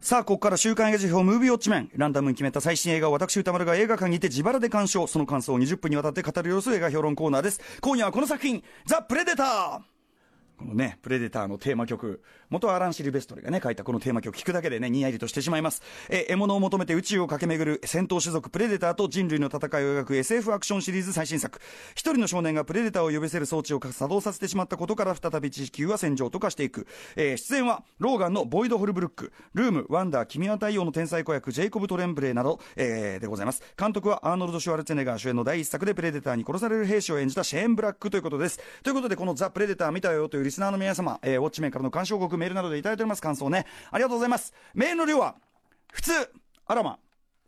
さあ、ここから週刊映画辞表ムービーウォッチメン。ランダムに決めた最新映画を私歌丸が映画館にて自腹で鑑賞。その感想を20分にわたって語る様子映画評論コーナーです。今夜はこの作品、ザ・プレデターこのね、プレデターのテーマ曲、元アラン・シルベストレがね、書いたこのテーマ曲聞くだけでね、にやりとしてしまいます。え獲物を求めて宇宙を駆け巡る戦闘種族プレデターと人類の戦いを描く SF アクションシリーズ最新作。一人の少年がプレデターを呼びせる装置を作動させてしまったことから再び地球は戦場と化していく。えー、出演は、ローガンのボイド・ホルブルック、ルーム、ワンダー、君は太陽の天才子役、ジェイコブ・トレンブレーなど、えー、でございます。監督はアーノルド・シュワルツェネガー主演の第一作でプレデターに殺される兵士を演じたシェーン・ブラックということです。ということで、このザ・プレデター見たよというリスナーの皆様、えー、ウォッチメンからの鑑賞国メールなどでいただいております。感想ね。ありがとうございます。メールの量は、普通、あらま、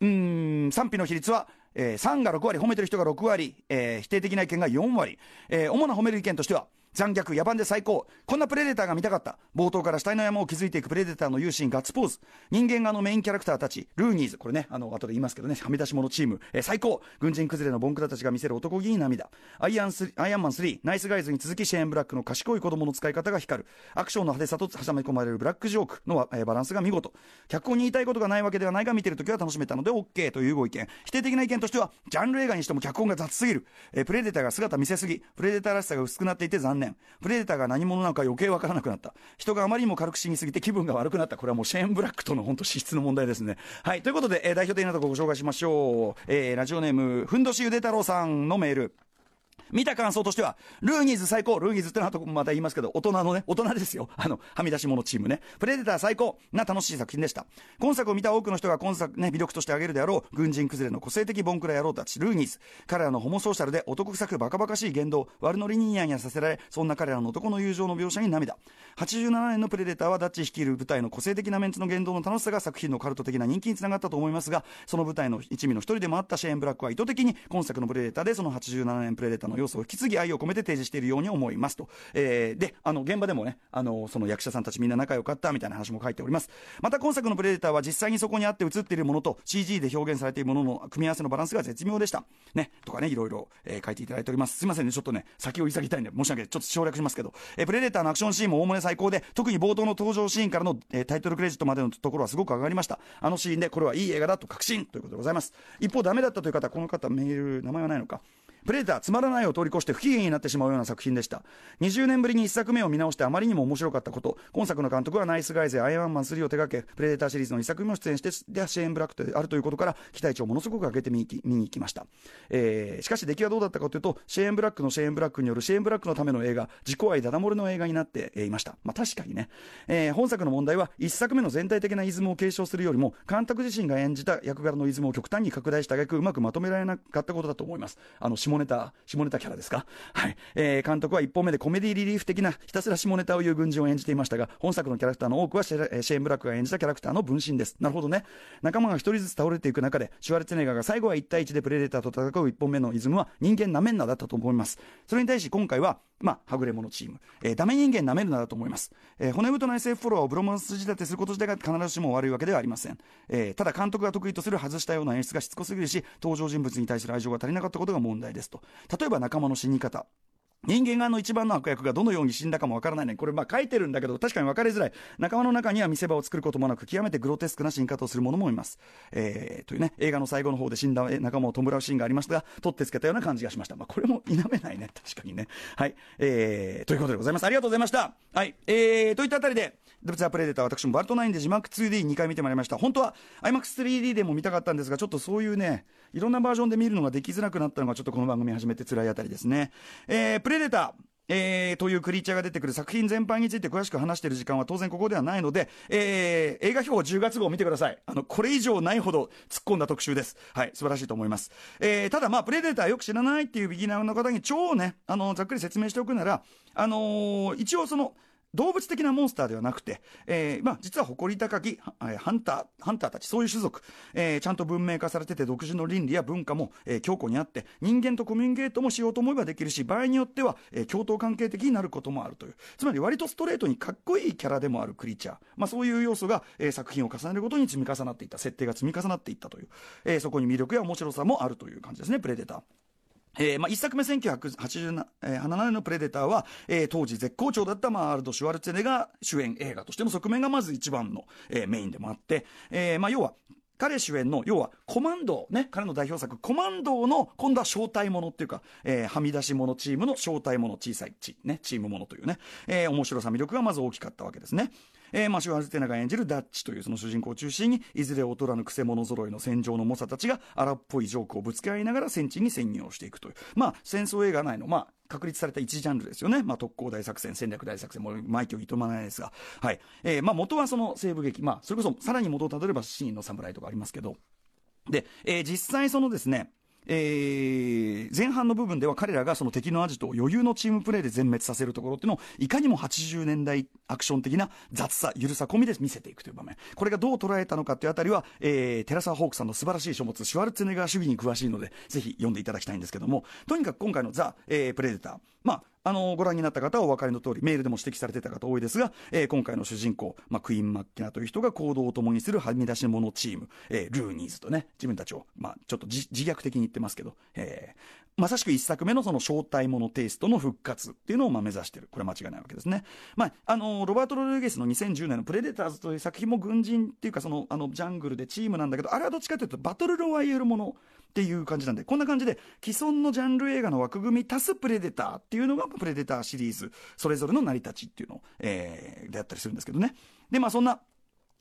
うん、賛否の比率は、えー、3が6割、褒めてる人が6割、えー、否定的な意見が4割、えー、主な褒める意見としては、残虐、野蛮で最高。こんなプレデターが見たかった。冒頭から死体の山を築いていくプレデターの勇心、ガッツポーズ。人間側のメインキャラクターたち、ルーニーズ。これね、あの、後で言いますけどね、はみ出し者チーム。えー、最高。軍人崩れのボンクラたちが見せる男気に涙。アイアンス、アイアンマン3、ナイスガイズに続きシェーンブラックの賢い子供の使い方が光る。アクションの派手さと挟み込まれるブラックジョークの、えー、バランスが見事。脚本に言いたいことがないわけではないが見てるときは楽しめたので OK というご意見。否定的な意見としては、ジャンル映画にしても脚本が雑すぎる。えー、プレデターが姿見せすぎ。プレデターらしさが薄くなっていて残念。プレデターが何者なのか余計わからなくなった。人があまりにも軽く死にすぎて気分が悪くなった。これはもうシェーンブラックとの本当資質の問題ですね。はい。ということで、えー、代表的なとこご紹介しましょう。えー、ラジオネーム、ふんどしゆで太郎さんのメール。見た感想としては、ルーニーズ最高、ルーニーズってのはとまた言いますけど、大人のね、大人ですよ。あの、はみ出し物チームね。プレデター最高な楽しい作品でした。今作を見た多くの人が今作ね、魅力として挙げるであろう、軍人崩れの個性的ボンクラ野郎たち、ルーニーズ。彼らのホモソーシャルで男臭くバカバカしい言動、悪ノリにニヤニヤさせられ、そんな彼らの男の友情の描写に涙。87年のプレデターはダッチ率いる舞台の個性的なメンツの言動の楽しさが作品のカルト的な人気につながったと思いますが、その舞台の一味の一人でもあったシェーン・ブラックは意図的に今作のプレデターでその87年プレデターの要素を引き継ぎ愛を込めて提示しているように思いますと。えー、で、あの、現場でもね、あの、その役者さんたちみんな仲良かったみたいな話も書いております。また今作のプレデターは実際にそこにあって映っているものと CG で表現されているものの組み合わせのバランスが絶妙でした。ね、とかね、いろいろ、えー、書いていただいております。すいませんね、ちょっとね、先を急ぎたいんで申し訳ない。ちょっと省略しますけど、えー、プレデターのアクションシーンもおおむね最高で、特に冒頭の登場シーンからの、えー、タイトルクレジットまでのところはすごく上がりました。あのシーンでこれはいい映画だと確信ということでございます。一方、ダメだったという方、この方メール、名前はないのか。プレデターつまらないを通り越して不機嫌になってしまうような作品でした。20年ぶりに1作目を見直してあまりにも面白かったこと。今作の監督はナイスガイズやアイアンマン3を手掛けプレデターシリーズの1作目も出演してでシェーン・ブラックであるということから期待値をものすごく上げて見に行きました、えー、しかし出来はどうだったかというとシェーン・ブラックのシェーン・ブラックによるシェーン・ブラックのための映画自己愛ダダ漏れの映画になっていました。まあ確かにね、えー、本作の問題は1作目の全体的なイズムを継承するよりも監督自身が演じた役柄のイズムを極端に拡大した挙句うまくまとめられなかったことだと思います。あの下ネタ下ネタキャラですか、はい。えー、監督は1本目でコメディリリーフ的なひたすら下ネタを言う軍人を演じていましたが本作のキャラクターの多くはシェシェーン・ブラックが演じたキャラクターの分身です。なるほどね。仲間が1人ずつ倒れていく中でシュワルツェネガーが最後は1対1でプレデターと戦う1本目のイズムは人間なめんなだったと思います。それに対し今回はまあ、はぐれ者チーム、えー、ダメ人間なめるなだと思います、えー、骨太な SF フォロワーをブロマンス仕立てすること自体が必ずしも悪いわけではありません、えー、ただ監督が得意とする外したような演出がしつこすぎるし登場人物に対する愛情が足りなかったことが問題です。ですと例えば仲間の死に方人間側の一番の悪役がどのように死んだかもわからないね。これまあ書いてるんだけど、確かに分かりづらい。仲間の中には見せ場を作ることもなく、極めてグロテスクな死に方をする者もいます。えー、というね、映画の最後の方で死んだ仲間を弔うシーンがありましたが、取ってつけたような感じがしました。まあこれも否めないね。確かにね。はい。えー、ということでございます。ありがとうございました。はい。えー、といったあたりで、ドブツアプレデター、私もバルト9で字幕 2D2 回見てまいりました。本当は IMAX3D でも見たかったんですが、ちょっとそういうね、いろんなバージョンで見るのができづらくなったのが、ちょっとこの番組始めて辛いあたりですね。えー、プレデター、えー、というクリーチャーが出てくる作品全般について詳しく話している時間は当然ここではないので、えー、映画表10月号を見てください。あの、これ以上ないほど突っ込んだ特集です。はい、素晴らしいと思います。えー、ただまあ、プレデターよく知らないっていうビギナーの方に超ね、あの、ざっくり説明しておくなら、あのー、一応その、動物的なモンスターではなくて、えーまあ、実は誇り高きハンターハンターたちそういう種族、えー、ちゃんと文明化されてて独自の倫理や文化も、えー、強固にあって人間とコミュニケートもしようと思えばできるし場合によっては、えー、共闘関係的になることもあるという。つまり割とストレートにかっこいいキャラでもあるクリーチャー、まあ、そういう要素が、えー、作品を重ねることに積み重なっていった設定が積み重なっていったという、えー、そこに魅力や面白さもあるという感じですねプレデター。えーまあ、一作目1987年のプレデターは、えー、当時絶好調だったまあアールド・シュワルツェネが主演映画としての側面がまず一番の、えー、メインでもあって、えーまあ、要は彼主演の、要は、コマンドね、彼の代表作、コマンドの、今度は招待者っていうか、えー、はみ出し者チームの招待者、小さいチ,、ね、チームものというね、えー、面白さ、魅力がまず大きかったわけですね。えー、マシュアルテナが演じるダッチというその主人公を中心にいずれ劣らぬくせ者揃いの戦場の猛者たちが荒っぽいジョークをぶつけ合いながら戦地に潜入をしていくというまあ戦争映画内のまあ確立された一ジャンルですよね。まあ、特攻大作戦、戦略大作戦、もう、枚挙いとまないですが。はい。えー、まあ、元はその西部劇、まあ、それこそ、さらに元をたどれば、シーンの侍とかありますけど。で、えー、実際そのですね、えー、前半の部分では彼らがその敵のアジトを余裕のチームプレーで全滅させるところっていうのをいかにも80年代アクション的な雑さ、ゆるさ込みで見せていくという場面。これがどう捉えたのかというあたりは、えー、テラサー・ホークさんの素晴らしい書物、シュワルツェネガー主義に詳しいので、ぜひ読んでいただきたいんですけども、とにかく今回のザ・えー、プレデター、まあ、あのご覧になった方はお分かりの通りメールでも指摘されてた方多いですが、えー、今回の主人公、まあ、クイーン・マッケナという人が行動を共にするはみ出し者チーム、えー、ルーニーズとね自分たちを、まあ、ちょっと自虐的に言ってますけど、えー、まさしく一作目のその招待者テイストの復活っていうのをまあ目指してる。これは間違いないわけですね、まあ、あのロバート・ロドリゲスの2010年の「プレデターズ」という作品も軍人っていうかそのあのジャングルでチームなんだけどあれはどっちかというとバトルロワイヤルものっていう感じなんでこんな感じで既存のジャンル映画の枠組み足すプレデターっていうのがプレデターシリーズ。それぞれの成り立ちっていうのを、えー、であったりするんですけどね。でまあそんな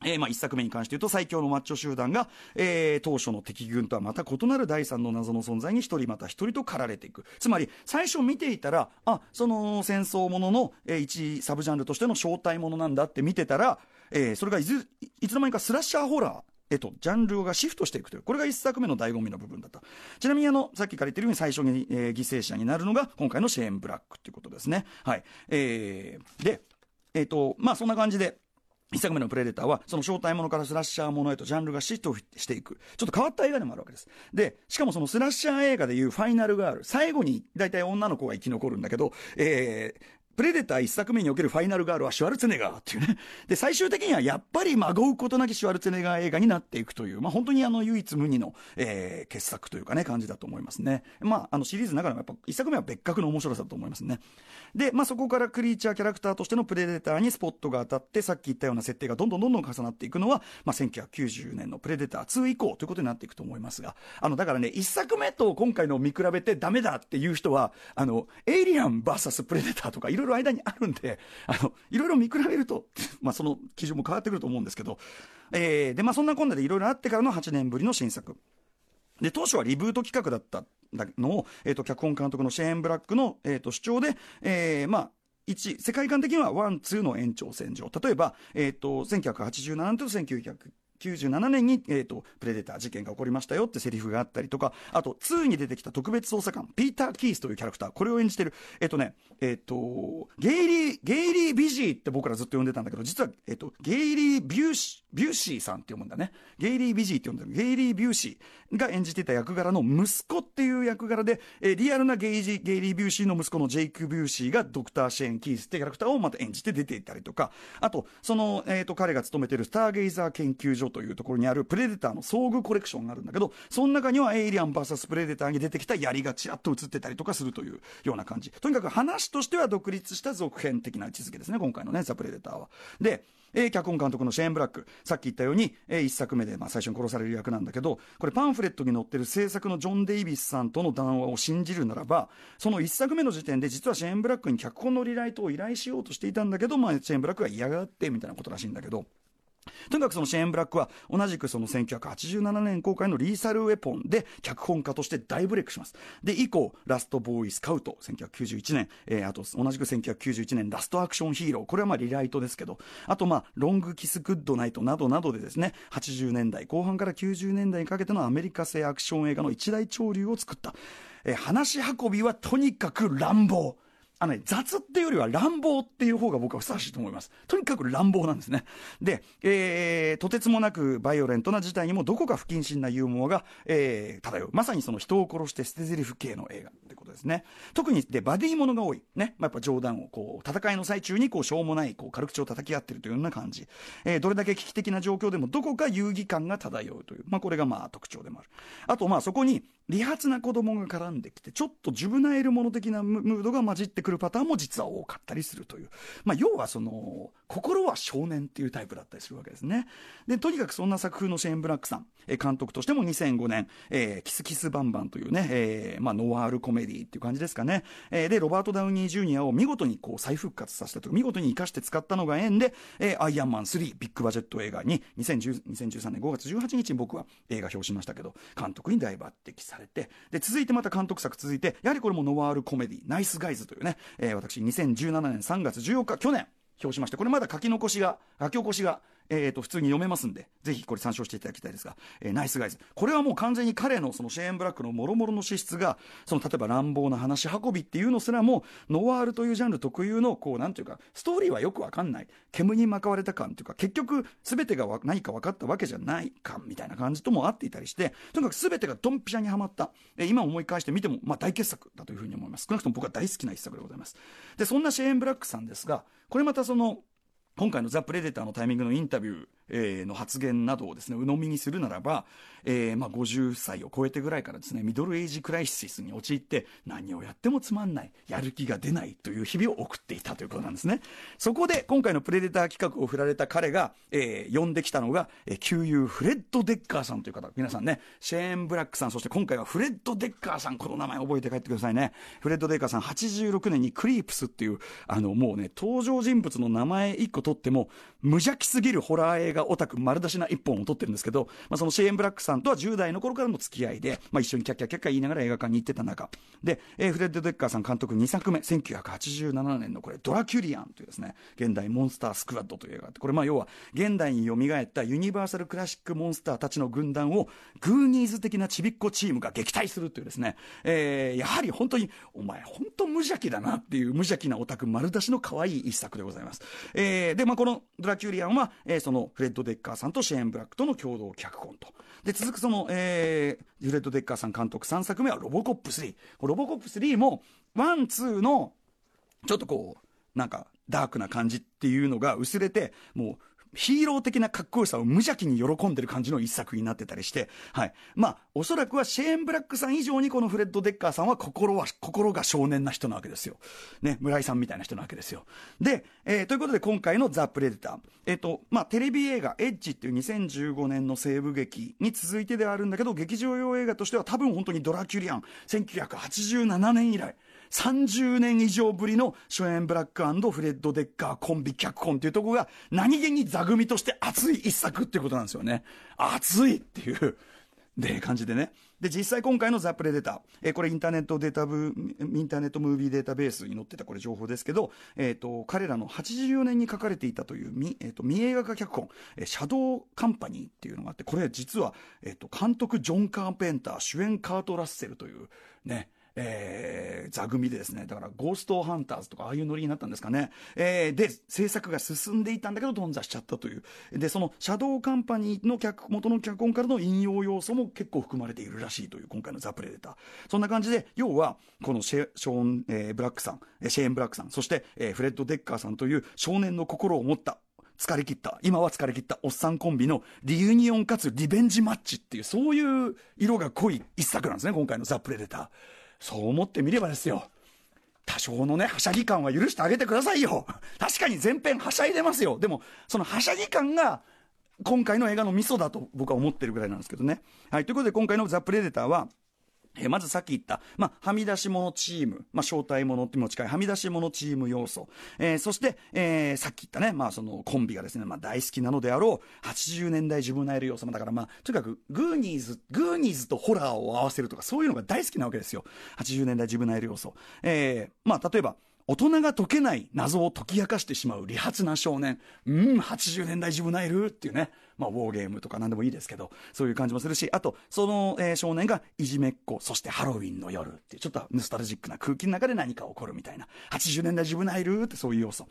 えー、まあ一作目に関して言うと最強のマッチョ集団が、えー、当初の敵軍とはまた異なる第三の謎の存在に一人また一人と駆られていく。つまり最初見ていたらあその戦争ものの、えー、一サブジャンルとしての正体ものなんだって見てたら、えー、それがいずいつの間にかスラッシャーホラーえと、ジャンルがシフトしていくという、これが1作目の醍醐味の部分だった。ちなみにあの、さっきから言ってるように最初に、えー、犠牲者になるのが、今回のシェーン・ブラックっていうことですね。はい。えー、で、えっ、ー、と、まあそんな感じで、一作目のプレデターは、その正体ものからスラッシャーものへとジャンルがシフトしていく。ちょっと変わった映画でもあるわけです。で、しかもそのスラッシャー映画でいうファイナルガール、最後に大体女の子が生き残るんだけど、えー、プレデター一作目におけるファイナルガールはシュワルツェネガーっていうね。で、最終的にはやっぱりまごうことなきシュワルツェネガー映画になっていくという、まあ本当にあの唯一無二の、えー、傑作というかね、感じだと思いますね。まあ、あのシリーズの中でもやっぱ一作目は別格の面白さだと思いますね。で、まあそこからクリーチャーキャラクターとしてのプレデターにスポットが当たって、さっき言ったような設定がどんどんどんどん重なっていくのは、まあ1990年のプレデター2以降ということになっていくと思いますが、あの、だからね、一作目と今回のを見比べてダメだっていう人は、あの、エイリアン VS プレデターとかいろいろ間にあるんで、あの、いろいろ見比べると、まあ、その基準も変わってくると思うんですけど、えー、で、まあ、そんなこんなでいろいろあってからの8年ぶりの新作。で、当初はリブート企画だったのを、えっ、ー、と、脚本監督のシェーン・ブラックの、えっ、ー、と、主張で、えー、まあ、1、世界観的にはワン、ツーの延長線上。例えば、えっ、ー、と、1987年と1900、97年に、えーと、プレデター事件が起こりましたよってセリフがあったりとかあと2に出てきた特別捜査官ピーター・キースというキャラクターこれを演じてるえっ、ー、とねえっ、ー、とゲイリーゲイリー・ビジーって僕らずっと呼んでたんだけど実は、えっ、ー、とゲイリー・ビューシビューシーさんって読むんだね。ゲイリー・ビジーって呼んでるゲイリー・ビューシーが演じてた役柄の息子っていう役柄で、え、リアルなゲイジゲイリー・ビューシーの息子のジェイク・ビューシーがドクター・シェーン・キースってキャラクターをまた演じて出ていたりとか。あとその、えーと彼が勤めてるスターゲイザー研究所というところにあるプレデターの遭遇コレクションがあるんだけどその中にはエイリアン VS プレデターに出てきた槍がちらっと映ってたりとかするというような感じとにかく話としては独立した続編的な位置づけですね今回のねザ・プレデターはでえー、脚本監督のシェーン・ブラックさっき言ったように、えー、1作目で、まあ、最初に殺される役なんだけどこれパンフレットに載ってる制作のジョン・デイビスさんとの談話を信じるならばその1作目の時点で実はシェーン・ブラックに脚本のリライトを依頼しようとしていたんだけど、まあ、シェーン・ブラックが嫌がってみたいなことらしいんだけど。とにかくそのシェーン・ブラックは同じくその1987年公開のリーサル・ウェポンで脚本家として大ブレイクします。で、以降、ラスト・ボーイ・スカウト、1991年、えー、あと同じく1991年、ラスト・アクション・ヒーロー、これはまあリライトですけど、あとまあ、ロング・キス・グッド・ナイトなどなどでですね、80年代後半から90年代にかけてのアメリカ製アクション映画の一大潮流を作った。えー、話し運びはとにかく乱暴。あのね、雑っていうよりは乱暴っていう方が僕はふさわしいと思います。とにかく乱暴なんですね。で、えー、とてつもなくバイオレントな事態にもどこか不謹慎なユーモアが、えー、漂う。まさにその人を殺して捨て台詞系の映画ってことですね。特に、で、バディものが多い。ね。まあ、やっぱ冗談を、こう、戦いの最中に、こう、しょうもない、こう、軽口を叩き合ってるというような感じ。えー、どれだけ危機的な状況でもどこか遊戯感が漂うという。まあ、これがまあ特徴でもある。あと、まあ、そこに、利発な子供が絡んできて、ちょっとジュブナイルモノ的なムードが混じってくるパターンも実は多かったりするという。まあ、要はその、心は少年っていうタイプだったりするわけですね。で、とにかくそんな作風のシェーン・ブラックさん、え監督としても2005年、えー、キスキスバンバンというね、えー、まあ、ノワールコメディっていう感じですかね。えー、で、ロバート・ダウニー・ジュニアを見事にこう再復活させたという、見事に生かして使ったのが縁で、えー、アイアンマン3、ビッグバジェット映画に2010 2013年5月18日に僕は映画表しましたけど、監督に大抜擢されて、で、続いてまた監督作続いて、やはりこれもノワールコメディ、ナイスガイズというね、えー、私2017年3月14日、去年、表しまして、これまだ書き残しが、書き起こしがえー、と普通に読めますんで、ぜひこれ参照していただきたいですが、えー、ナイスガイズ。これはもう完全に彼のそのシェーン・ブラックの諸々の資質が、その例えば乱暴な話運びっていうのすらも、ノワールというジャンル特有の、こう、なんていうか、ストーリーはよくわかんない、煙に巻かれた感というか、結局、すべてが何か分かったわけじゃない感みたいな感じとも合っていたりして、とにかくすべてがドンピシャにはまった、えー、今思い返してみても、まあ大傑作だというふうに思います。少なくとも僕は大好きな一作でございます。で、そんなシェーン・ブラックさんですが、これまたその、今回のザ・プレデターのタイミングのインタビュー、えー、の発言などをですね、鵜呑みにするならば、えー、まあ50歳を超えてぐらいからですね、ミドルエイジクライシスに陥って、何をやってもつまんない、やる気が出ないという日々を送っていたということなんですね。そこで、今回のプレデター企画を振られた彼が、えー、呼んできたのが、えー、旧友フレッド・デッカーさんという方、皆さんね、シェーン・ブラックさん、そして今回はフレッド・デッカーさん、この名前覚えて帰ってくださいね。フレッド・デッカーさん、86年にクリープスっていう、あの、もうね、登場人物の名前一個取っても、無邪気すぎるホラー映画オタク丸出しな一本を撮ってるんですけど、まあ、そのシェーン・ブラックさんとは10代の頃からの付き合いで、まあ、一緒にキャッキャッキャッキャ言いながら映画館に行ってた中で、えー、フレッド・デッカーさん監督2作目1987年のこれ「ドラキュリアン」というですね現代モンスタースクワッドという映画これまあ要は現代に蘇ったユニバーサルクラシックモンスターたちの軍団をグーニーズ的なちびっこチームが撃退するというですね、えー、やはり本当にお前本当無邪気だなっていう無邪気なオタク丸出しの可愛い一作でございます、えー、でまあこのドラキュリアンは、えー、そのフレレッド・デッカーさんとシェーン・ブラックとの共同脚本と。で、続くその、えー、フレッド・デッカーさん監督3作目はロボコップ3。ロボコップ3も、ワン、ツーの、ちょっとこう、なんか、ダークな感じっていうのが薄れて、もう、ヒーロー的なかっこよさを無邪気に喜んでる感じの一作になってたりして、はい。まあ、おそらくはシェーン・ブラックさん以上にこのフレッド・デッカーさんは心は、心が少年な人なわけですよ。ね、村井さんみたいな人なわけですよ。で、えー、ということで今回のザ・プレデター。えっ、ー、と、まあ、テレビ映画、エッジっていう2015年の西部劇に続いてではあるんだけど、劇場用映画としては多分本当にドラキュリアン、1987年以来、30年以上ぶりのショエン・ブラックフレッド・デッカーコンビ脚本っていうところが何気に座組として熱い一作っていうことなんですよね。熱いっていう。で、感じでね。で、実際今回のザ・プレデター、えー、これインターネットデータブ、インターネットムービーデータベースに載ってたこれ情報ですけど、えっ、ー、と、彼らの84年に書かれていたという、み、えっ、ー、と、未映画化脚本、え、シャドウカンパニーっていうのがあって、これ実は、えっ、と、監督ジョン・カーペンター、主演カート・ラッセルという、ね、えー、座組でですね、だからゴーストハンターズとかああいうノリになったんですかね。えー、で、制作が進んでいたんだけど頓挫しちゃったという。で、そのシャドウカンパニーの脚、元の脚本からの引用要素も結構含まれているらしいという今回のザ・プレデター。そんな感じで、要は、このシェショーン、えー、ブラックさん、シェーン・ブラックさん、そして、えー、フレッド・デッカーさんという少年の心を持った疲れ切った、今は疲れ切ったおっさんコンビのリユニオンかつリベンジマッチっていう、そういう色が濃い一作なんですね、今回のザ・プレデター。そう思ってみればですよ。多少のね、はしゃぎ感は許してあげてくださいよ。確かに前編はしゃいでますよ。でも、そのはしゃぎ感が、今回の映画のミソだと僕は思ってるぐらいなんですけどね。はい、ということで今回のザ・プレデターは、え、まずさっき言った、まあ、はみ出し者チーム、まあ、招待者にも近いはみ出し者チーム要素、えー、そして、えー、さっき言ったね、まあ、そのコンビがですね、まあ、大好きなのであろう、80年代自分のいる要素、だからまあ、とにかく、グーニーズ、グーニーズとホラーを合わせるとか、そういうのが大好きなわけですよ。80年代自分のいる要素。えー、まあ、例えば、大人が解けない謎を解き明かしてしまう利発な少年。うん、80年代自分ないるっていうね。まあ、ウォーゲームとか何でもいいですけど、そういう感じもするし、あと、その、えー、少年がいじめっ子、そしてハロウィンの夜っていう、ちょっとノスタルジックな空気の中で何か起こるみたいな。80年代自分ないるってそういう要素。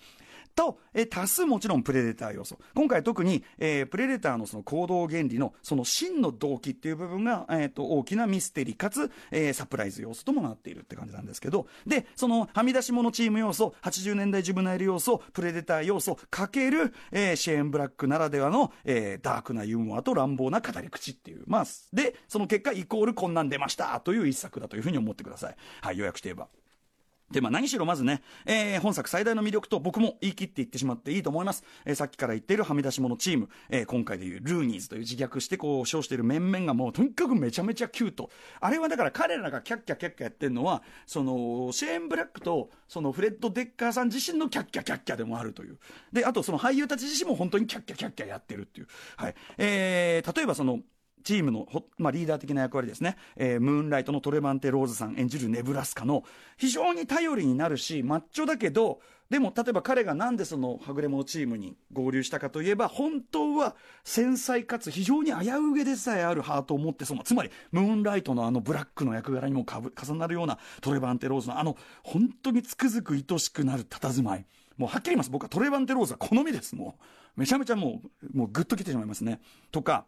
と、えー、多数もちろんプレデター要素。今回特に、えー、プレデターのその行動原理のその真の動機っていう部分が、え、ー、と、大きなミステリーかつ、えー、サプライズ要素ともなっているって感じなんですけど、で、そのはみ出し物チーム要素、80年代ジュブナイル要素、プレデター要素、かける、えー、シェーン・ブラックならではの、えー、ダークなユーモアと乱暴な語り口っていう。まあ、で、その結果イコールこんなん出ましたという一作だというふうに思ってください。はい、予約して言えば。で、まあ何しろまずね、えー、本作最大の魅力と僕も言い切って言ってしまっていいと思います。えー、さっきから言っているはみ出し物チーム、えー、今回でいうルーニーズという自虐してこう称している面々がもうとにかくめちゃめちゃキュート。あれはだから彼らがキャッキャキャッキャやってるのは、その、シェーン・ブラックと、そのフレッド・デッカーさん自身のキャッキャキャッキャでもあるという。で、あとその俳優たち自身も本当にキャッキャキャッキャやってるっていう。はい。えー、例えばその、チームの、まあ、リーダー的な役割ですね、えー、ムーンライトのトレバンテ・ローズさん演じるネブラスカの非常に頼りになるしマッチョだけどでも例えば彼がなんでそのはぐれ者チームに合流したかといえば本当は繊細かつ非常に危うげでさえあるハートを持ってそのつまりムーンライトのあのブラックの役柄にもかぶ重なるようなトレバンテ・ローズのあの本当につくづく愛しくなる佇まい。もうはっきり言います。僕はトレバンテ・ローズは好みです。もうめちゃめちゃもうもうグッときてしまいますね。とか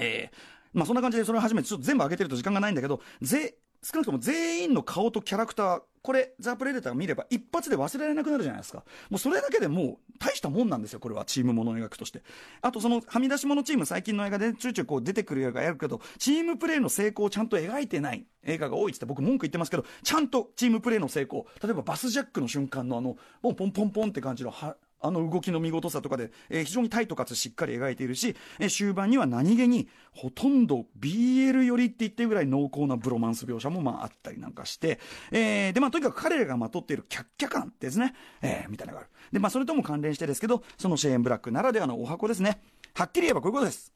えー、まあそんな感じでそれを初めてちょっと全部上げてると時間がないんだけど、ぜ、少なくとも全員の顔とキャラクター、これ、ザ・プレデター見れば一発で忘れられなくなるじゃないですか。もうそれだけでもう大したもんなんですよ、これは。チームものを描くとして。あとその、はみ出し物チーム、最近の映画でちゅうちゅうこう出てくる映画やるけど、チームプレーの成功をちゃんと描いてない映画が多いって僕文句言ってますけど、ちゃんとチームプレーの成功、例えばバスジャックの瞬間のあの、ポンポンポンポンって感じのは、あの動きの見事さとかで、えー、非常にタイトかつしっかり描いているし、えー、終盤には何気にほとんど BL 寄りって言ってるぐらい濃厚なブロマンス描写もまああったりなんかして、えー、でまあとにかく彼らがまとっているキャッキャ感ですね、えー、みたいなのがある。でまあそれとも関連してですけど、そのシェーン・ブラックならではのお箱ですね。はっきり言えばこういうことです。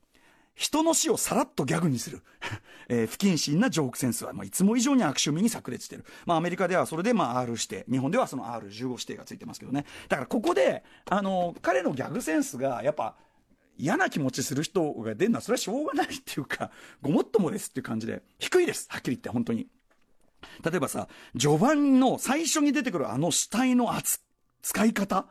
人の死をさらっとギャグにする、えー、不謹慎なジョークセンスは、まあ、いつも以上に悪趣味に炸裂してる。まあ、アメリカではそれで、まあ、R 指定。日本ではその R15 指定がついてますけどね。だからここで、あの、彼のギャグセンスが、やっぱ、嫌な気持ちする人が出るのは、それはしょうがないっていうか、ごもっともですっていう感じで、低いです。はっきり言って、本当に。例えばさ、序盤の最初に出てくるあの死体の扱い方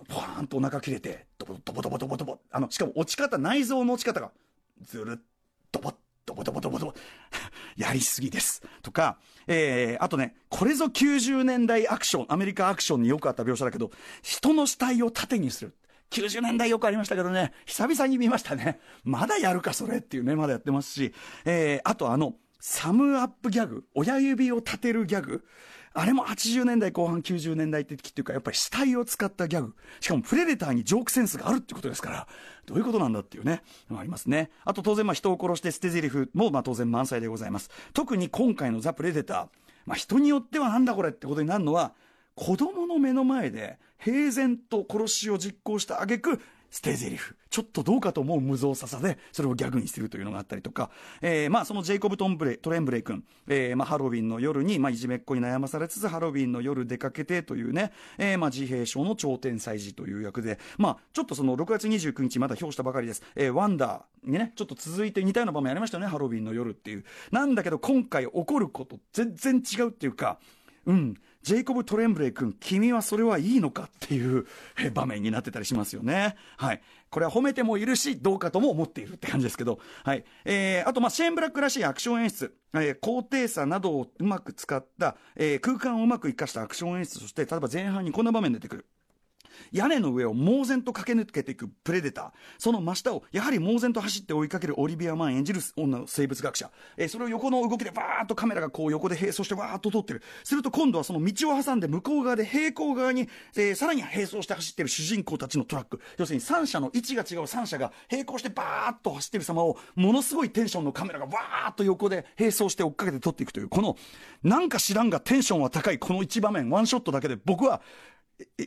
ボワーンとお腹切れて、ドボドボドボドボドボ。あの、しかも落ち方、内臓の落ち方が、ずるっ、ドボッドボドボドボドボ。やりすぎです。とか、えー、あとね、これぞ90年代アクション、アメリカアクションによくあった描写だけど、人の死体を盾にする。90年代よくありましたけどね、久々に見ましたね。まだやるか、それっていうね、まだやってますし、えー、あとあの、サムアップギャグ、親指を立てるギャグ。あれも80年代後半90年代的っていうか、やっぱり死体を使ったギャグ。しかもプレデターにジョークセンスがあるってことですから、どういうことなんだっていうね、ありますね。あと当然まあ人を殺して捨て台詞もまあ当然満載でございます。特に今回のザ・プレデター、まあ人によってはなんだこれってことになるのは、子供の目の前で平然と殺しを実行した挙句捨て台詞。ちょっとどうかと思う無造作さで、それをギャグにするというのがあったりとか、えー、まあそのジェイコブ・トンブレトレンブレイ君、えー、まあハロウィンの夜に、まあいじめっ子に悩まされつつ、ハロウィンの夜出かけてというね、えー、まあ自閉症の頂点祭事という役で、まあちょっとその6月29日まだ表したばかりです。えー、ワンダーにね、ちょっと続いて似たような場面ありましたよね、ハロウィンの夜っていう。なんだけど今回起こること全然違うっていうか、うん、ジェイコブ・トレンブレイ君、君はそれはいいのかっていう場面になってたりしますよね。はい。これは褒めてもいるし、どうかとも思っているって感じですけど。はい。えー、あと、ま、シェーン・ブラックらしいアクション演出。えー、高低差などをうまく使った、えー、空間をうまく活かしたアクション演出として、例えば前半にこんな場面出てくる。屋根の上を猛然と駆け抜けていくプレデター。その真下をやはり猛然と走って追いかけるオリビア・マン演じる女の生物学者。えー、それを横の動きでバーッとカメラがこう横で並走してわーっと撮ってる。すると今度はその道を挟んで向こう側で平行側に、えー、さらに並走して走ってる主人公たちのトラック。要するに3車の位置が違う3車が並行してバーッと走ってる様をものすごいテンションのカメラがわーっと横で並走して追っかけて撮っていくという、このなんか知らんがテンションは高いこの一場面、ワンショットだけで僕は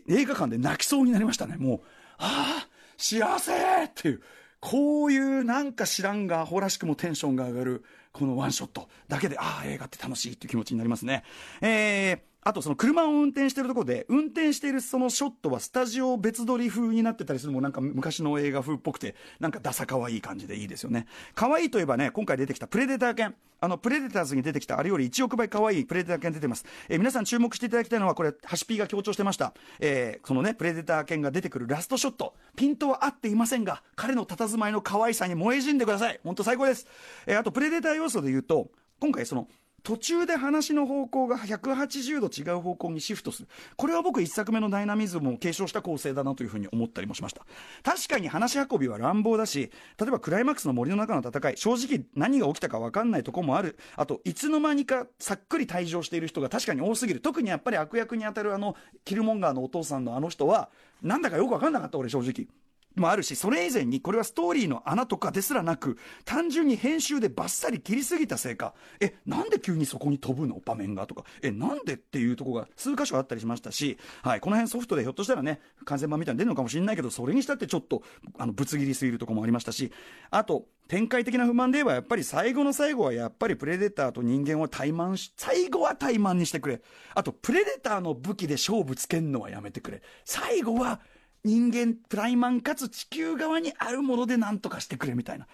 映画館で泣きそうになりましたね。もう、ああ、幸せっていう、こういうなんか知らんが、アホらしくもテンションが上がる、このワンショットだけで、ああ、映画って楽しいっていう気持ちになりますね。えー、あとその車を運転してるところで、運転しているそのショットはスタジオ別撮り風になってたりするのもなんか昔の映画風っぽくて、なんかダサ可愛い感じでいいですよね。可愛いといえばね、今回出てきたプレデター犬。あの、プレデターズに出てきたあれより1億倍可愛いプレデター犬出てます。えー皆さん注目していただきたいのは、これ、ハシピーが強調してました。えーそのね、プレデター犬が出てくるラストショット。ピントは合っていませんが、彼の佇まいの可愛さに燃え死んでください。本当最高です。えーあと、プレデター要素で言うと、今回その、途中で話の方向が180度違う方向にシフトする。これは僕一作目のダイナミズムを継承した構成だなというふうに思ったりもしました。確かに話運びは乱暴だし、例えばクライマックスの森の中の戦い、正直何が起きたか分かんないとこもある。あと、いつの間にかさっくり退場している人が確かに多すぎる。特にやっぱり悪役に当たるあの、キルモンガーのお父さんのあの人は、なんだかよく分かんなかった俺正直。もあるし、それ以前にこれはストーリーの穴とかですらなく、単純に編集でバッサリ切りすぎたせいか、え、なんで急にそこに飛ぶの？場面が？とか、え、なんでっていうとこが数箇所あったりしましたし、はい、この辺ソフトでひょっとしたらね、完全版みたいに出るのかもしれないけど、それにしたってちょっと、あの、ぶつ切りすぎるとこもありましたし、あと、展開的な不満で言えば、やっぱり最後の最後はやっぱりプレデターと人間を怠慢し、最後は怠慢にしてくれ。あと、プレデターの武器で勝負つけんのはやめてくれ。最後は、人間プライマンかつ地球側にあるもので何とかしてくれみたいな。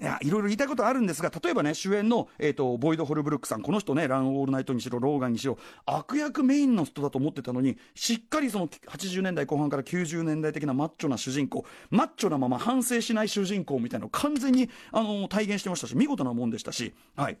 いや、いろいろ言いたいことあるんですが、例えばね、主演の、えっ、と、ボイド・ホルブルックさん、この人ね、ラン・オールナイトにしろ、ローガンにしろ、悪役メインの人だと思ってたのに、しっかりその80年代後半から90年代的なマッチョな主人公、マッチョなまま反省しない主人公みたいなのを完全に、あの、体現してましたし、見事なもんでしたし、はい。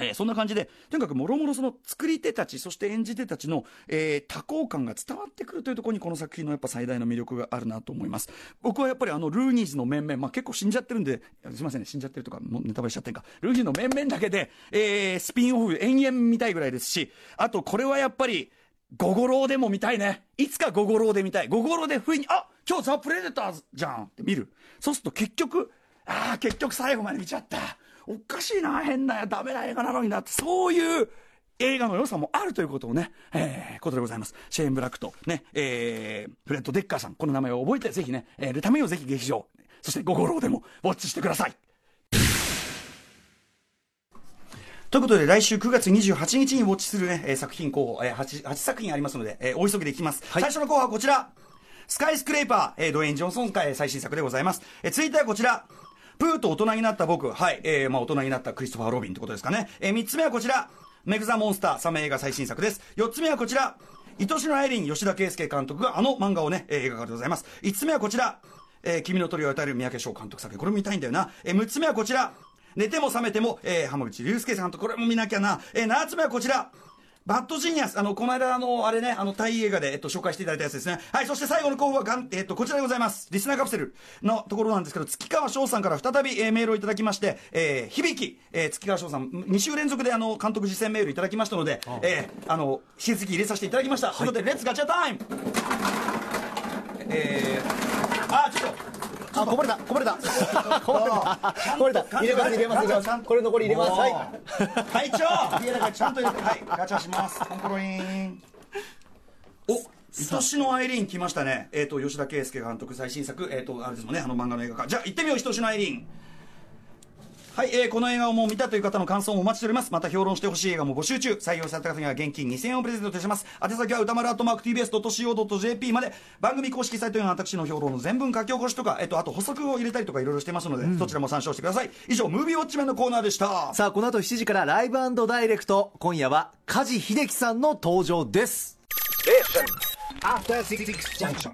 えーそんな感じで、とにかくもろもろその作り手たち、そして演じ手たちの、えー多幸感が伝わってくるというところにこの作品のやっぱ最大の魅力があるなと思います。僕はやっぱりあのルーニーズの面々、まあ結構死んじゃってるんで、すみませんね、死んじゃってるとか、もうネタバレしちゃってんか。ルーニーズの面々だけで、えースピンオフ延々見たいぐらいですし、あとこれはやっぱり、午後ローでも見たいね。いつか午後ローで見たい。午後ローで不意に、あ今日ザ・プレデターズじゃんって見る。そうすると結局、ああ、結局最後まで見ちゃった。おかしいな、変な、ダメな映画なのになって、そういう映画の良さもあるということをね、えー、ことでございます。シェーン・ブラックとね、えー、フレッド・デッカーさん、この名前を覚えて、ぜひね、えー、るためをぜひ劇場、そしてゴゴローでもウォッチしてください。ということで、来週9月28日にウォッチするね、えー作品候補、えー、8, 8作品ありますので、えーお急ぎでいきます。最初の候補はこちら。スカイスクレーパー、えードウェイン・ジョンソン会最新作でございます。えー続いてはこちら。プーと大人になった僕。はい。えーまあ大人になったクリストファー・ロビンってことですかね。えー三つ目はこちら。メグ・ザ・モンスター、サメ映画最新作です。四つ目はこちら。愛しのアイリン、吉田圭佑監督があの漫画をね、え映画化でございます。五つ目はこちら。えーきみの鳥はうたえる三宅翔監督作品。これ見たいんだよな。えー、6つ目はこちら。寝ても覚めても、えー濱口竜介さんとこれも見なきゃな。えー、7つ目はこちら。バッドジーニアス、あの、この間、あの、あれね、あの、タイ映画で、えっと、紹介していただいたやつですね。はい、そして最後の候補は、がん、えっと、こちらでございます。リスナーカプセルのところなんですけど、月川翔さんから再び、えーメールをいただきまして、えー、響き、えー、月川翔さん、2週連続で、あの、監督自薦メールいただきましたので、えー、あの、引き続き入れさせていただきました。ということで、レッツガチャタイムえー、あ、ちょっと、あ、こぼれた、こぼれた。こぼれた。こぼれた。入れます、入れます、入れます。これ残り入れます。はい。隊長家だからちゃんと入れてはいガチャしますコンコロインお愛しのアイリーン来ましたねえっ、と吉田圭佑監督最新作えっ、とあれですもんねあの漫画の映画化じゃあ行ってみよう愛しのアイリーンはい、えーこの映画をもう見たという方の感想もお待ちしております。また評論してほしい映画も募集中。採用された方には現金2000円をプレゼントいたします。宛先は歌丸アットマーク TBS.CO.JP まで、番組公式サイトへの私の評論の全文書き起こしとか、えっ、と、あと補足を入れたりとかいろいろしてますので、そちらも参照してください。以上、ムービーウォッチメンのコーナーでした。さあ、この後7時からライブダイレクト。今夜は、梶秀樹さんの登場です。Six Junction.